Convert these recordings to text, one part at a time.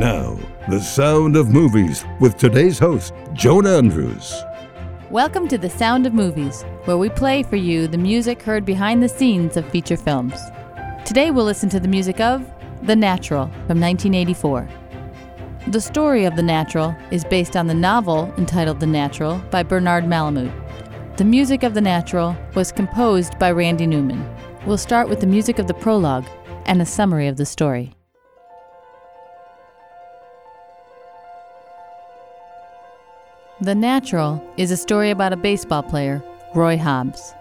Now, the sound of movies with today's host, Joan Andrews. Welcome to The Sound of Movies, where we play for you the music heard behind the scenes of feature films. Today we'll listen to the music of The Natural from 1984. The story of The Natural is based on the novel entitled The Natural by Bernard Malamud. The music of The Natural was composed by Randy Newman. We'll start with the music of the prologue and a summary of the story. The Natural is a story about a baseball player, Roy Hobbs.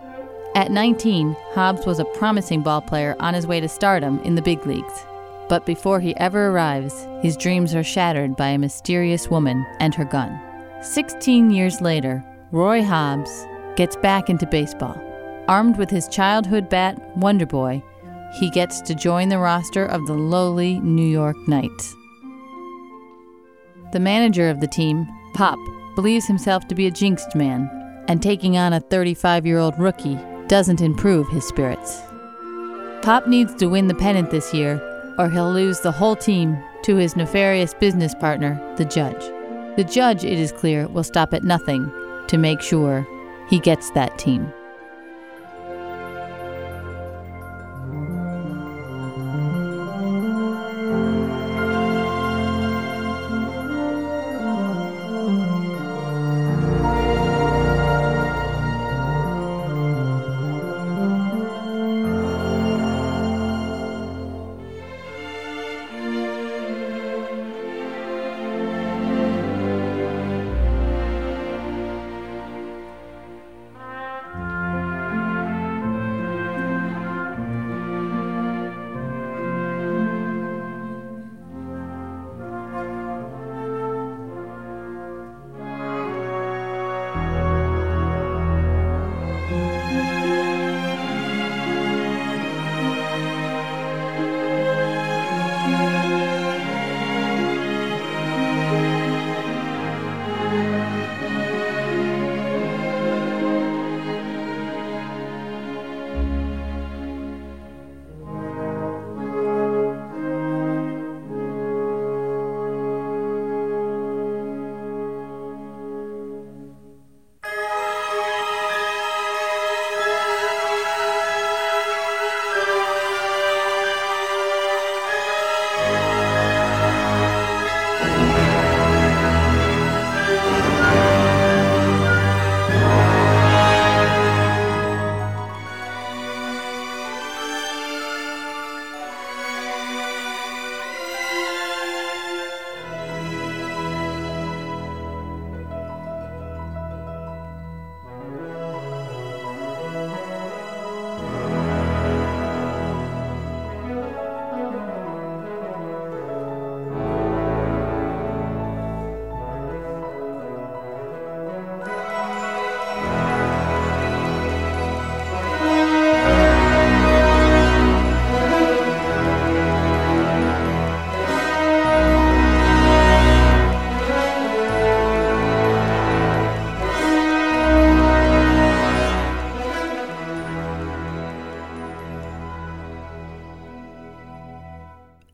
At 19, Hobbs was a promising ball player on his way to stardom in the big leagues. But before he ever arrives, his dreams are shattered by a mysterious woman and her gun. 16 years later, Roy Hobbs gets back into baseball. Armed with his childhood bat, Wonder Boy, he gets to join the roster of the lowly New York Knights. The manager of the team, Pop, believes himself to be a jinxed man, and taking on a 35 year old rookie doesn't improve his spirits. Pop needs to win the pennant this year, or he'll lose the whole team to his nefarious business partner, the judge. The judge, it is clear, will stop at nothing to make sure he gets that team.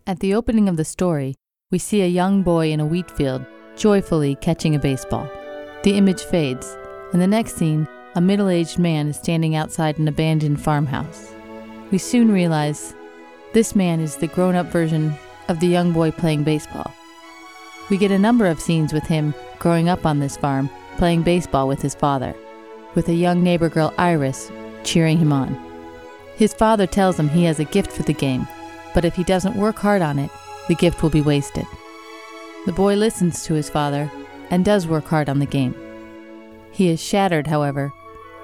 At the opening of the story, we see a young boy in a wheat field joyfully catching a baseball. The image fades, and the next scene, a middle aged man is standing outside an abandoned farmhouse. We soon realize this man is the grown up version of the young boy playing baseball. We get a number of scenes with him growing up on this farm, playing baseball with his father, with a young neighbor girl, Iris, cheering him on. His father tells him he has a gift for the game but if he doesn't work hard on it, the gift will be wasted. The boy listens to his father and does work hard on the game. He is shattered, however,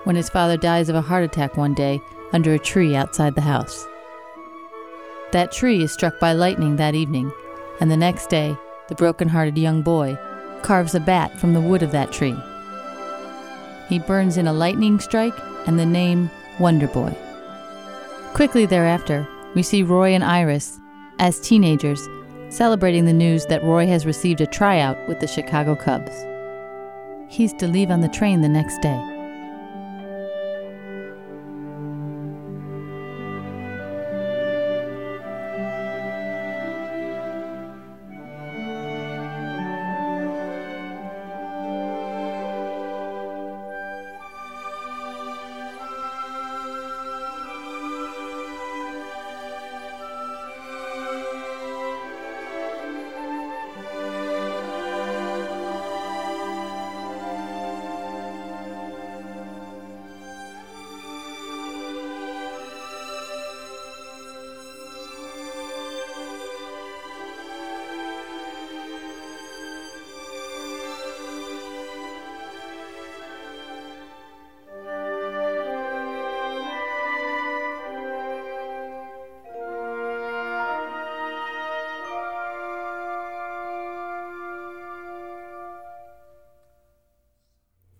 when his father dies of a heart attack one day under a tree outside the house. That tree is struck by lightning that evening, and the next day, the broken-hearted young boy carves a bat from the wood of that tree. He burns in a lightning strike and the name Wonder Boy. Quickly thereafter, we see Roy and Iris, as teenagers, celebrating the news that Roy has received a tryout with the Chicago Cubs. He's to leave on the train the next day.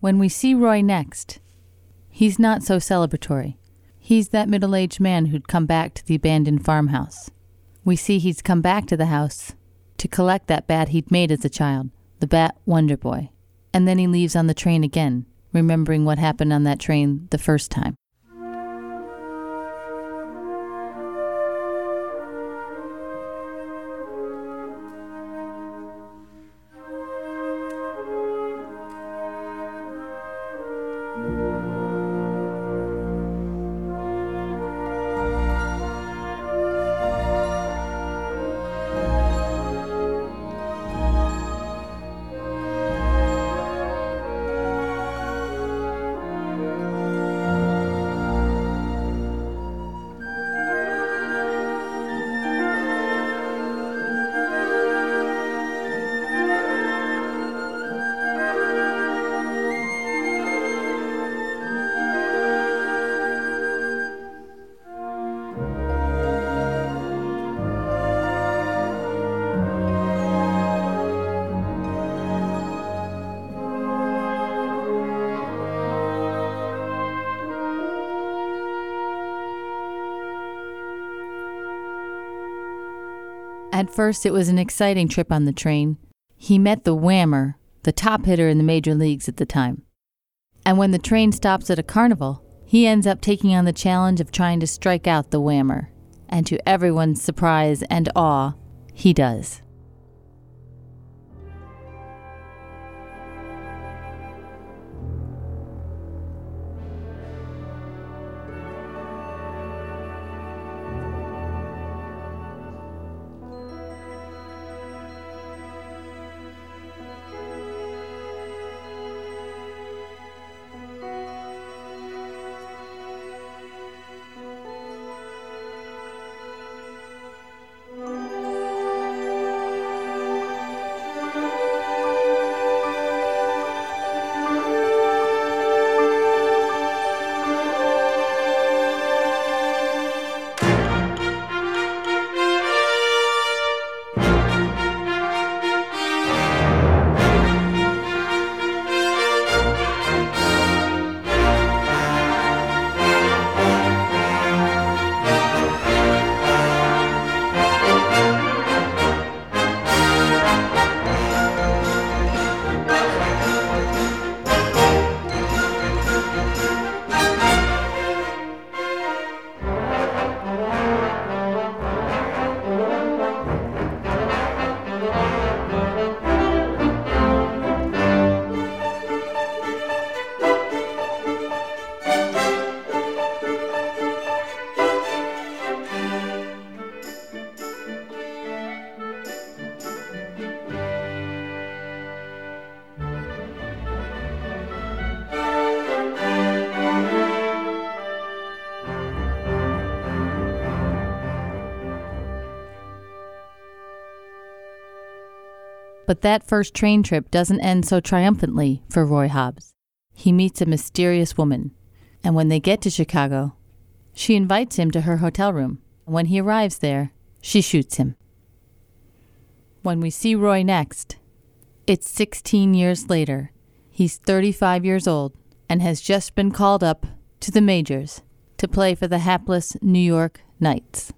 When we see Roy next, he's not so celebratory. He's that middle aged man who'd come back to the abandoned farmhouse. We see he's come back to the house to collect that bat he'd made as a child, the bat Wonder Boy. And then he leaves on the train again, remembering what happened on that train the first time. At first, it was an exciting trip on the train. He met the Whammer, the top hitter in the major leagues at the time. And when the train stops at a carnival, he ends up taking on the challenge of trying to strike out the Whammer. And to everyone's surprise and awe, he does. But that first train trip doesn't end so triumphantly for Roy Hobbs. He meets a mysterious woman, and when they get to Chicago, she invites him to her hotel room. When he arrives there, she shoots him. When we see Roy next, it's 16 years later. He's 35 years old and has just been called up to the majors to play for the hapless New York Knights.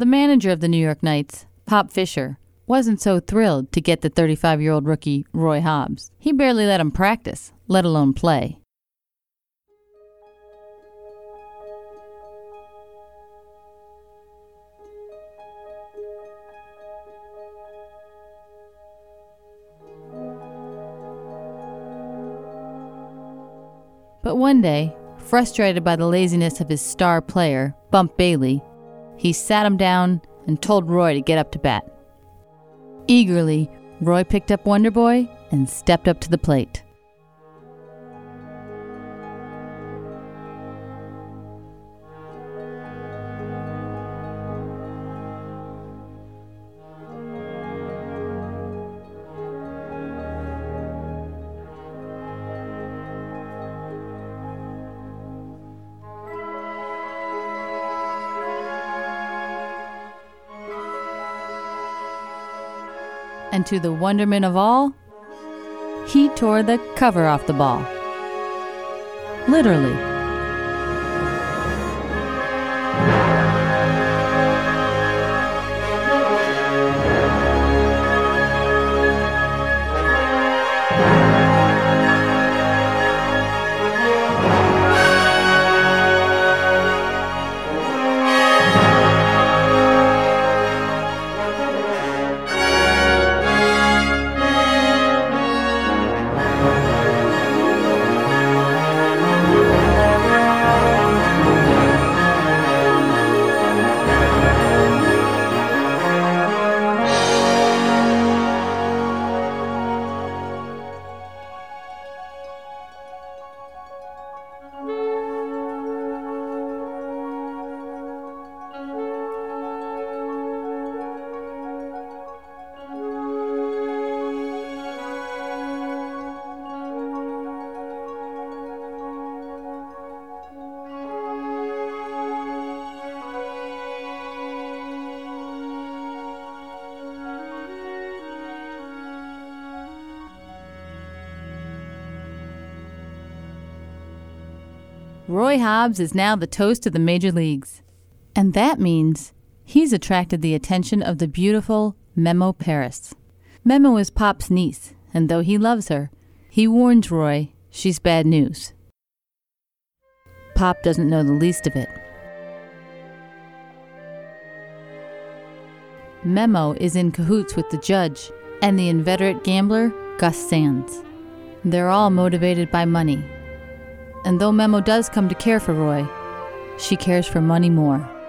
The manager of the New York Knights, Pop Fisher, wasn't so thrilled to get the 35 year old rookie Roy Hobbs. He barely let him practice, let alone play. But one day, frustrated by the laziness of his star player, Bump Bailey, he sat him down and told Roy to get up to bat. Eagerly, Roy picked up Wonder Boy and stepped up to the plate. And to the wonderment of all, he tore the cover off the ball. Literally. Roy Hobbs is now the toast of the major leagues. And that means he's attracted the attention of the beautiful Memo Paris. Memo is Pop's niece, and though he loves her, he warns Roy she's bad news. Pop doesn't know the least of it. Memo is in cahoots with the judge and the inveterate gambler, Gus Sands. They're all motivated by money and though Memo does come to care for Roy, she cares for money more.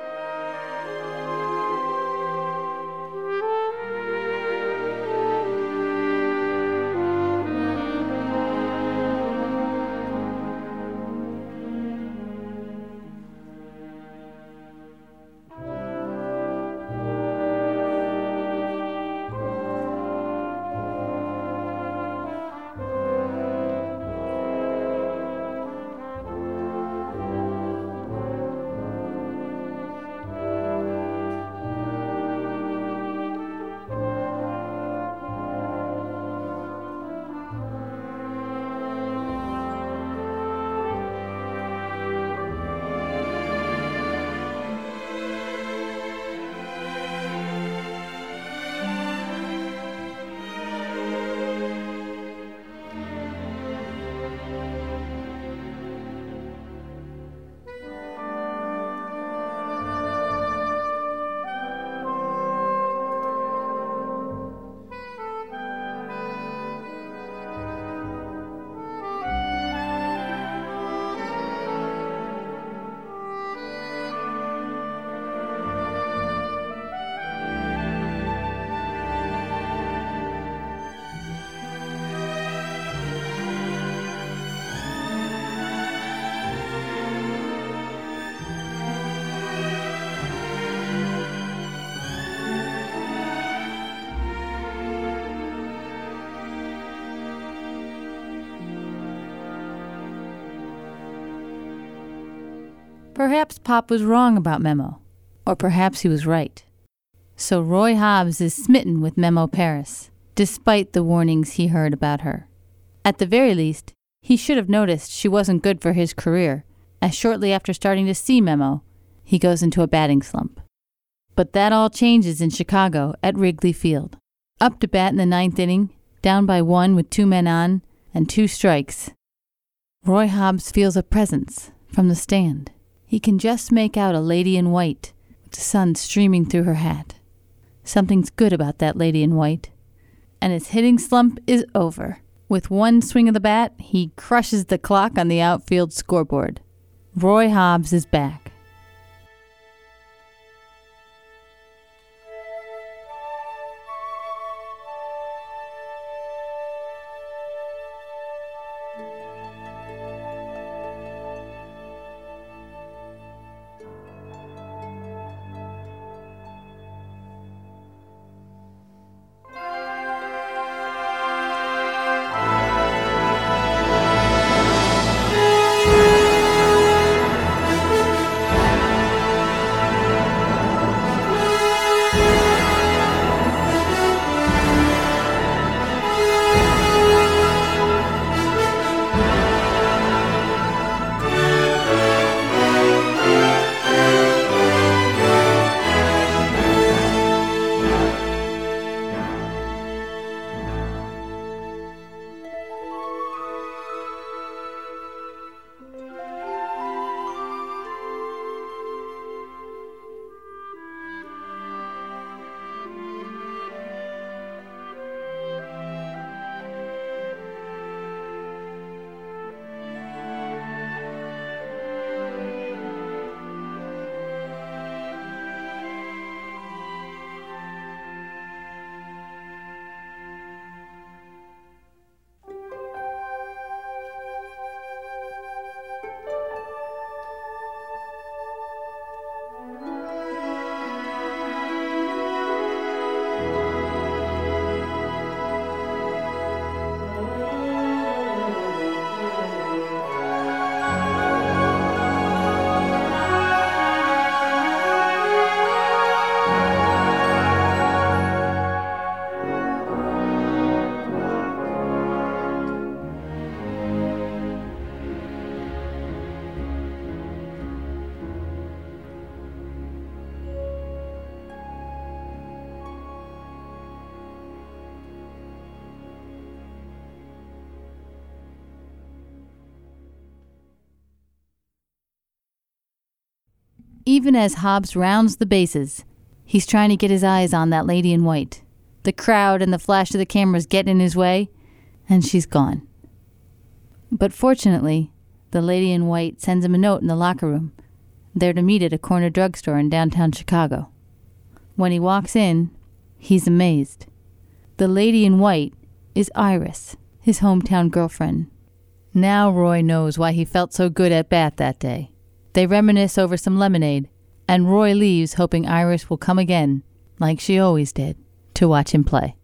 Perhaps Pop was wrong about Memo, or perhaps he was right. So Roy Hobbs is smitten with Memo Paris, despite the warnings he heard about her. At the very least, he should have noticed she wasn't good for his career, as shortly after starting to see Memo, he goes into a batting slump. But that all changes in Chicago at Wrigley Field. Up to bat in the ninth inning, down by one with two men on and two strikes. Roy Hobbs feels a presence from the stand. He can just make out a lady in white, with the sun streaming through her hat. Something's good about that lady in white. And his hitting slump is over. With one swing of the bat, he crushes the clock on the outfield scoreboard. Roy Hobbs is back. Even as Hobbs rounds the bases, he's trying to get his eyes on that lady in white. The crowd and the flash of the cameras get in his way, and she's gone. But fortunately, the lady in white sends him a note in the locker room. They're to meet at a corner drugstore in downtown Chicago. When he walks in, he's amazed. The lady in white is Iris, his hometown girlfriend. Now Roy knows why he felt so good at bat that day. They reminisce over some lemonade, and Roy leaves hoping Iris will come again, like she always did, to watch him play.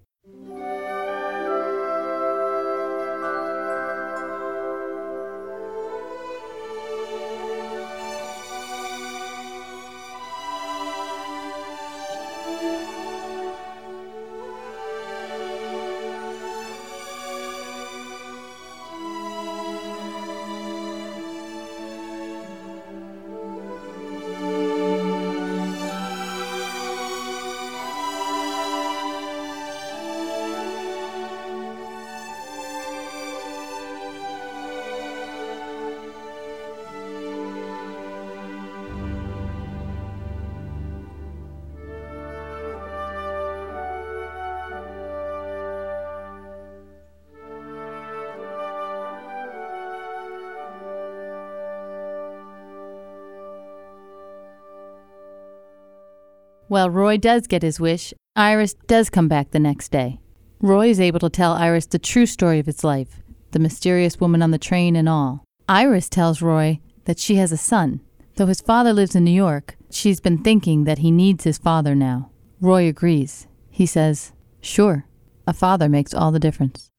Well, Roy does get his wish. Iris does come back the next day. Roy is able to tell Iris the true story of his life, the mysterious woman on the train and all. Iris tells Roy that she has a son. Though his father lives in New York, she's been thinking that he needs his father now. Roy agrees. He says, Sure, a father makes all the difference.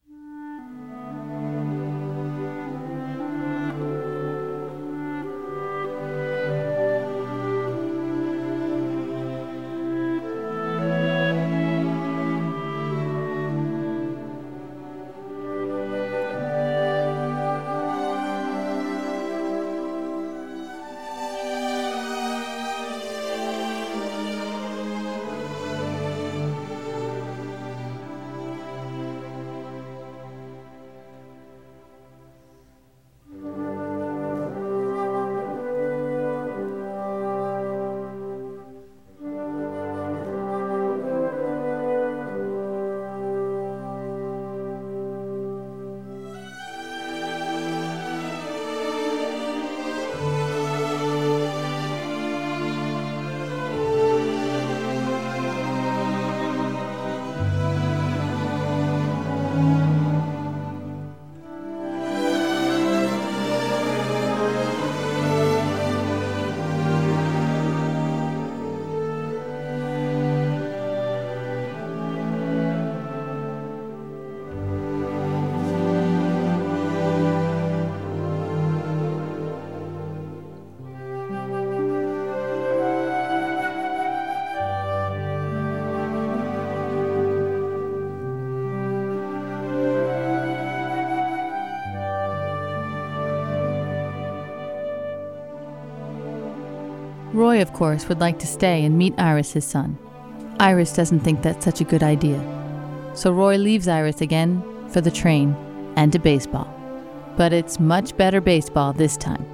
Roy, of course, would like to stay and meet Iris, his son. Iris doesn't think that's such a good idea. So Roy leaves Iris again for the train and to baseball. But it's much better baseball this time.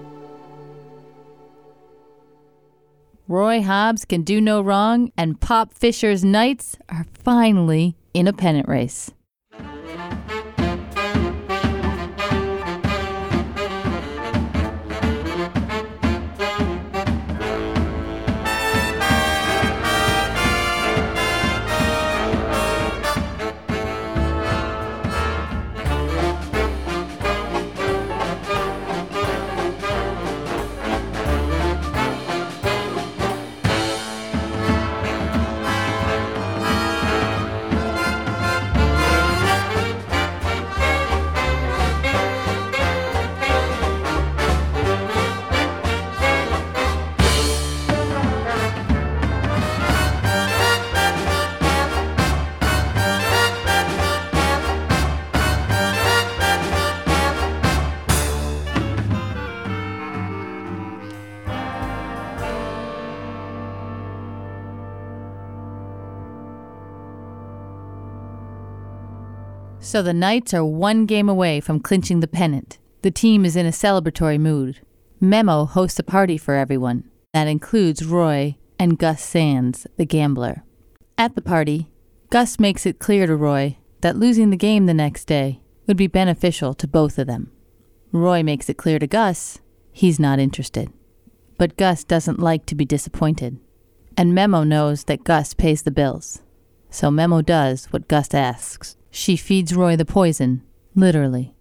Roy Hobbs can do no wrong, and Pop Fisher's Knights are finally in a pennant race. So the Knights are one game away from clinching the pennant. The team is in a celebratory mood. Memo hosts a party for everyone. That includes Roy and Gus Sands, the gambler. At the party, Gus makes it clear to Roy that losing the game the next day would be beneficial to both of them. Roy makes it clear to Gus he's not interested. But Gus doesn't like to be disappointed. And Memo knows that Gus pays the bills. So Memo does what Gus asks. She feeds Roy the poison, literally.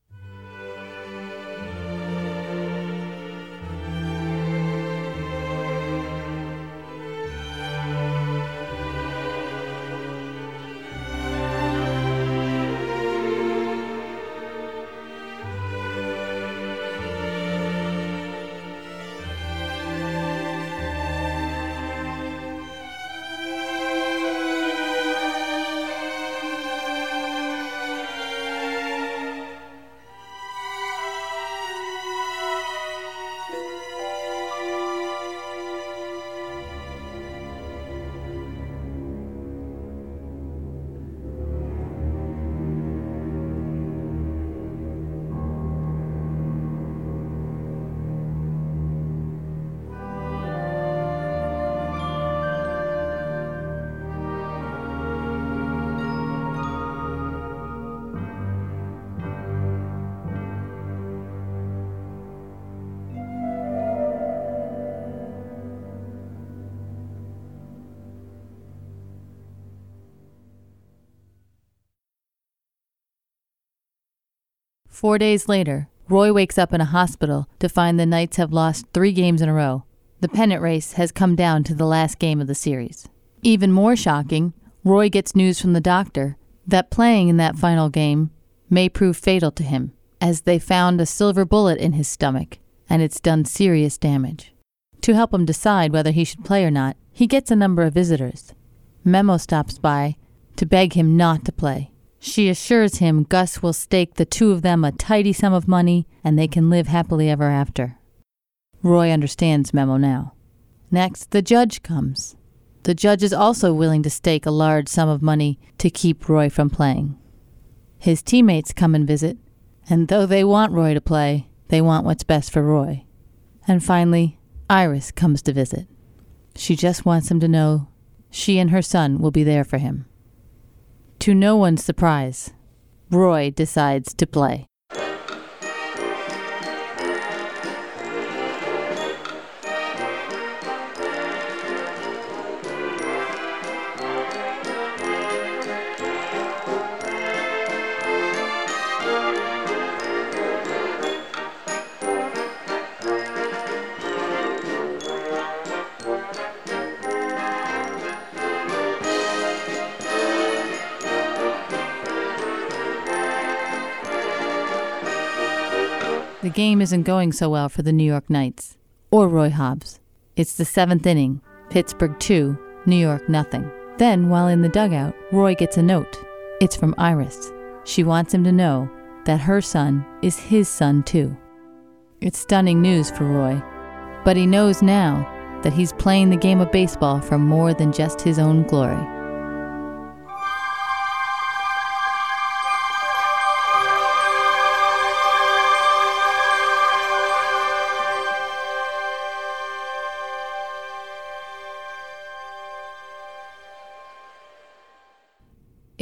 Four days later, Roy wakes up in a hospital to find the Knights have lost three games in a row. The pennant race has come down to the last game of the series. Even more shocking, Roy gets news from the doctor that playing in that final game may prove fatal to him, as they found a silver bullet in his stomach, and it's done serious damage. To help him decide whether he should play or not, he gets a number of visitors. Memo stops by to beg him not to play. She assures him Gus will stake the two of them a tidy sum of money and they can live happily ever after. Roy understands Memo now. Next, the judge comes. The judge is also willing to stake a large sum of money to keep Roy from playing. His teammates come and visit, and though they want Roy to play, they want what's best for Roy. And finally, Iris comes to visit. She just wants him to know she and her son will be there for him. To no one's surprise, Roy decides to play. Game isn't going so well for the New York Knights or Roy Hobbs. It's the seventh inning, Pittsburgh 2, New York nothing. Then, while in the dugout, Roy gets a note. It's from Iris. She wants him to know that her son is his son too. It's stunning news for Roy, but he knows now that he's playing the game of baseball for more than just his own glory.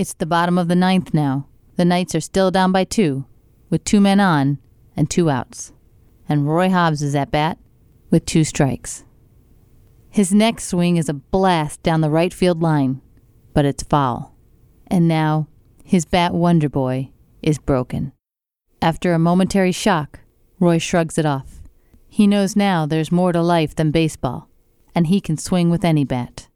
It's the bottom of the ninth now. The Knights are still down by two, with two men on and two outs. And Roy Hobbs is at bat with two strikes. His next swing is a blast down the right field line, but it's foul. And now his bat Wonder Boy is broken. After a momentary shock, Roy shrugs it off. He knows now there's more to life than baseball, and he can swing with any bat.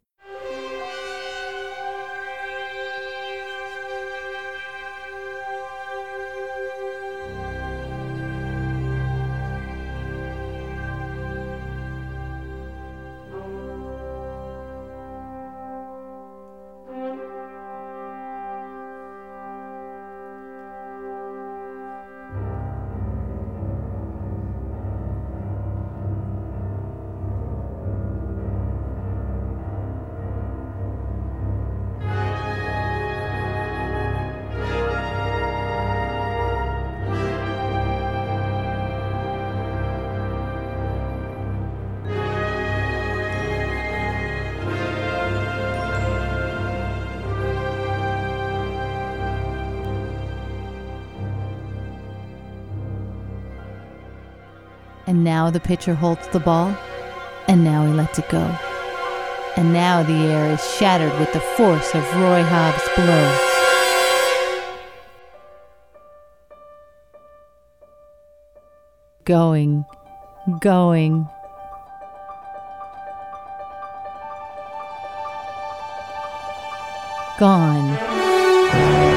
And now the pitcher holds the ball, and now he lets it go. And now the air is shattered with the force of Roy Hobbs' blow. Going, going. Gone.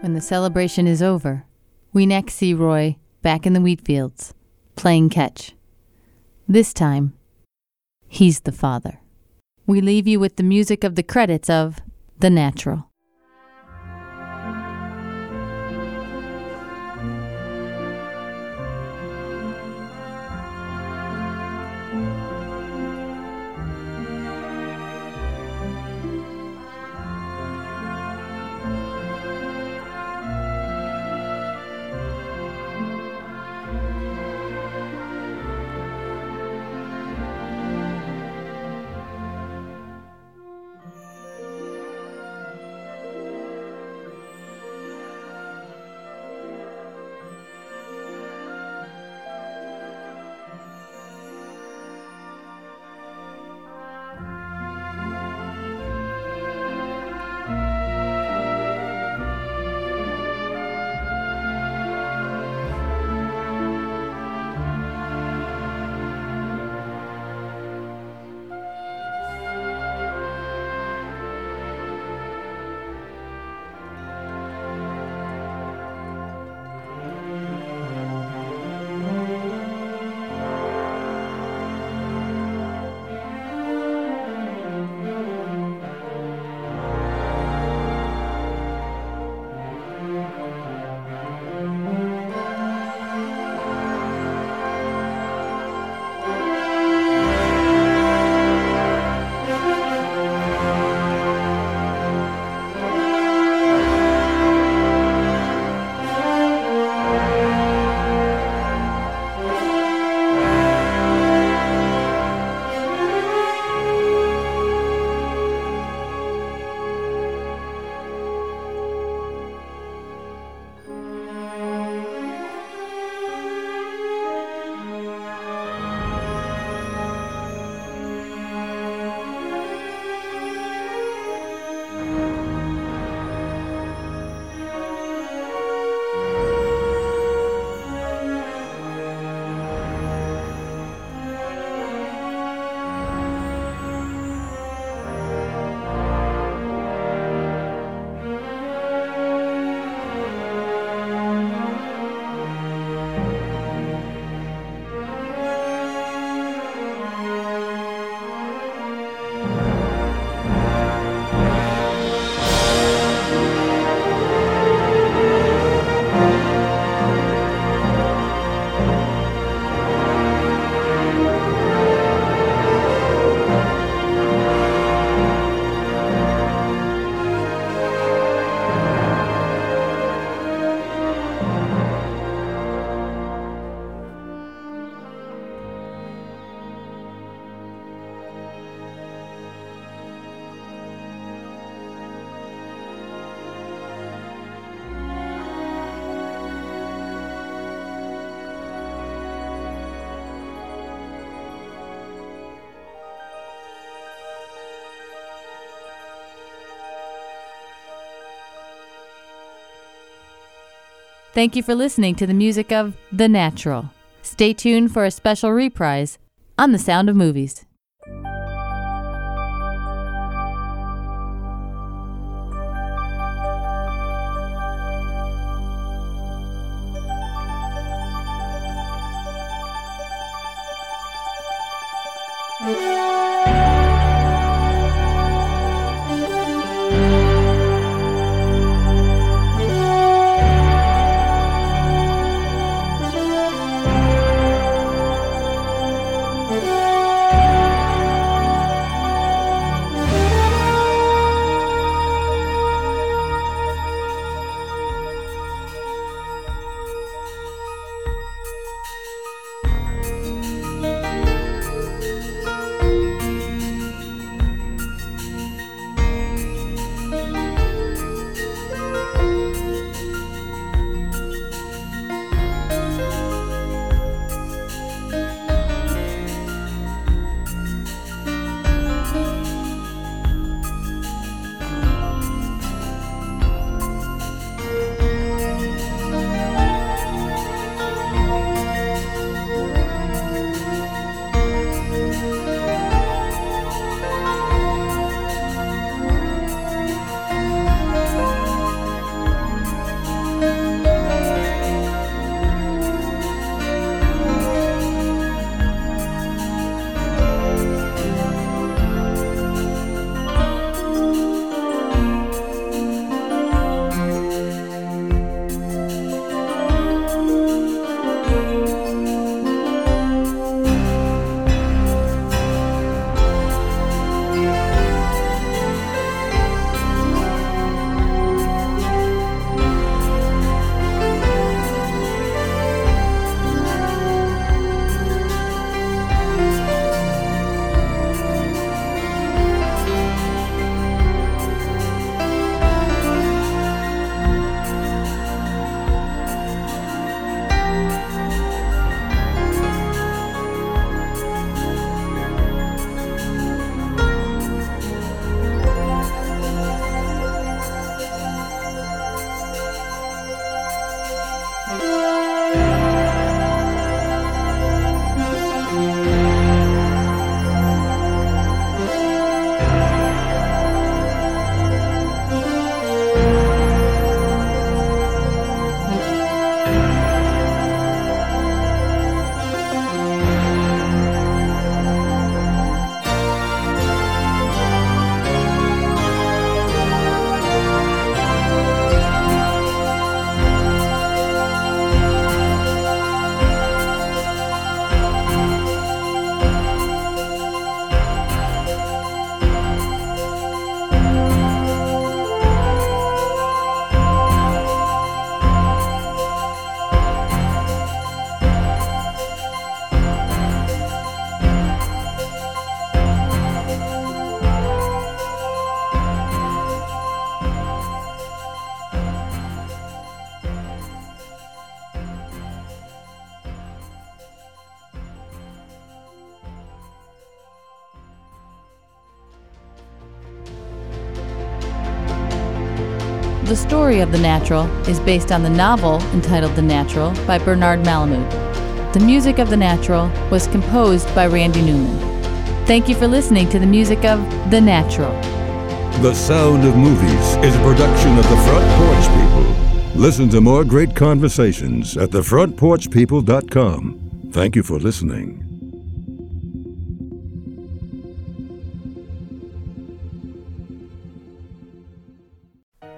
When the celebration is over, we next see Roy back in the wheat fields, playing catch. This time, he's the father. We leave you with the music of the credits of The Natural. Thank you for listening to the music of The Natural. Stay tuned for a special reprise on The Sound of Movies. Of The Natural is based on the novel entitled The Natural by Bernard Malamud. The music of The Natural was composed by Randy Newman. Thank you for listening to the music of The Natural. The Sound of Movies is a production of the Front Porch People. Listen to more great conversations at thefrontporchpeople.com. Thank you for listening.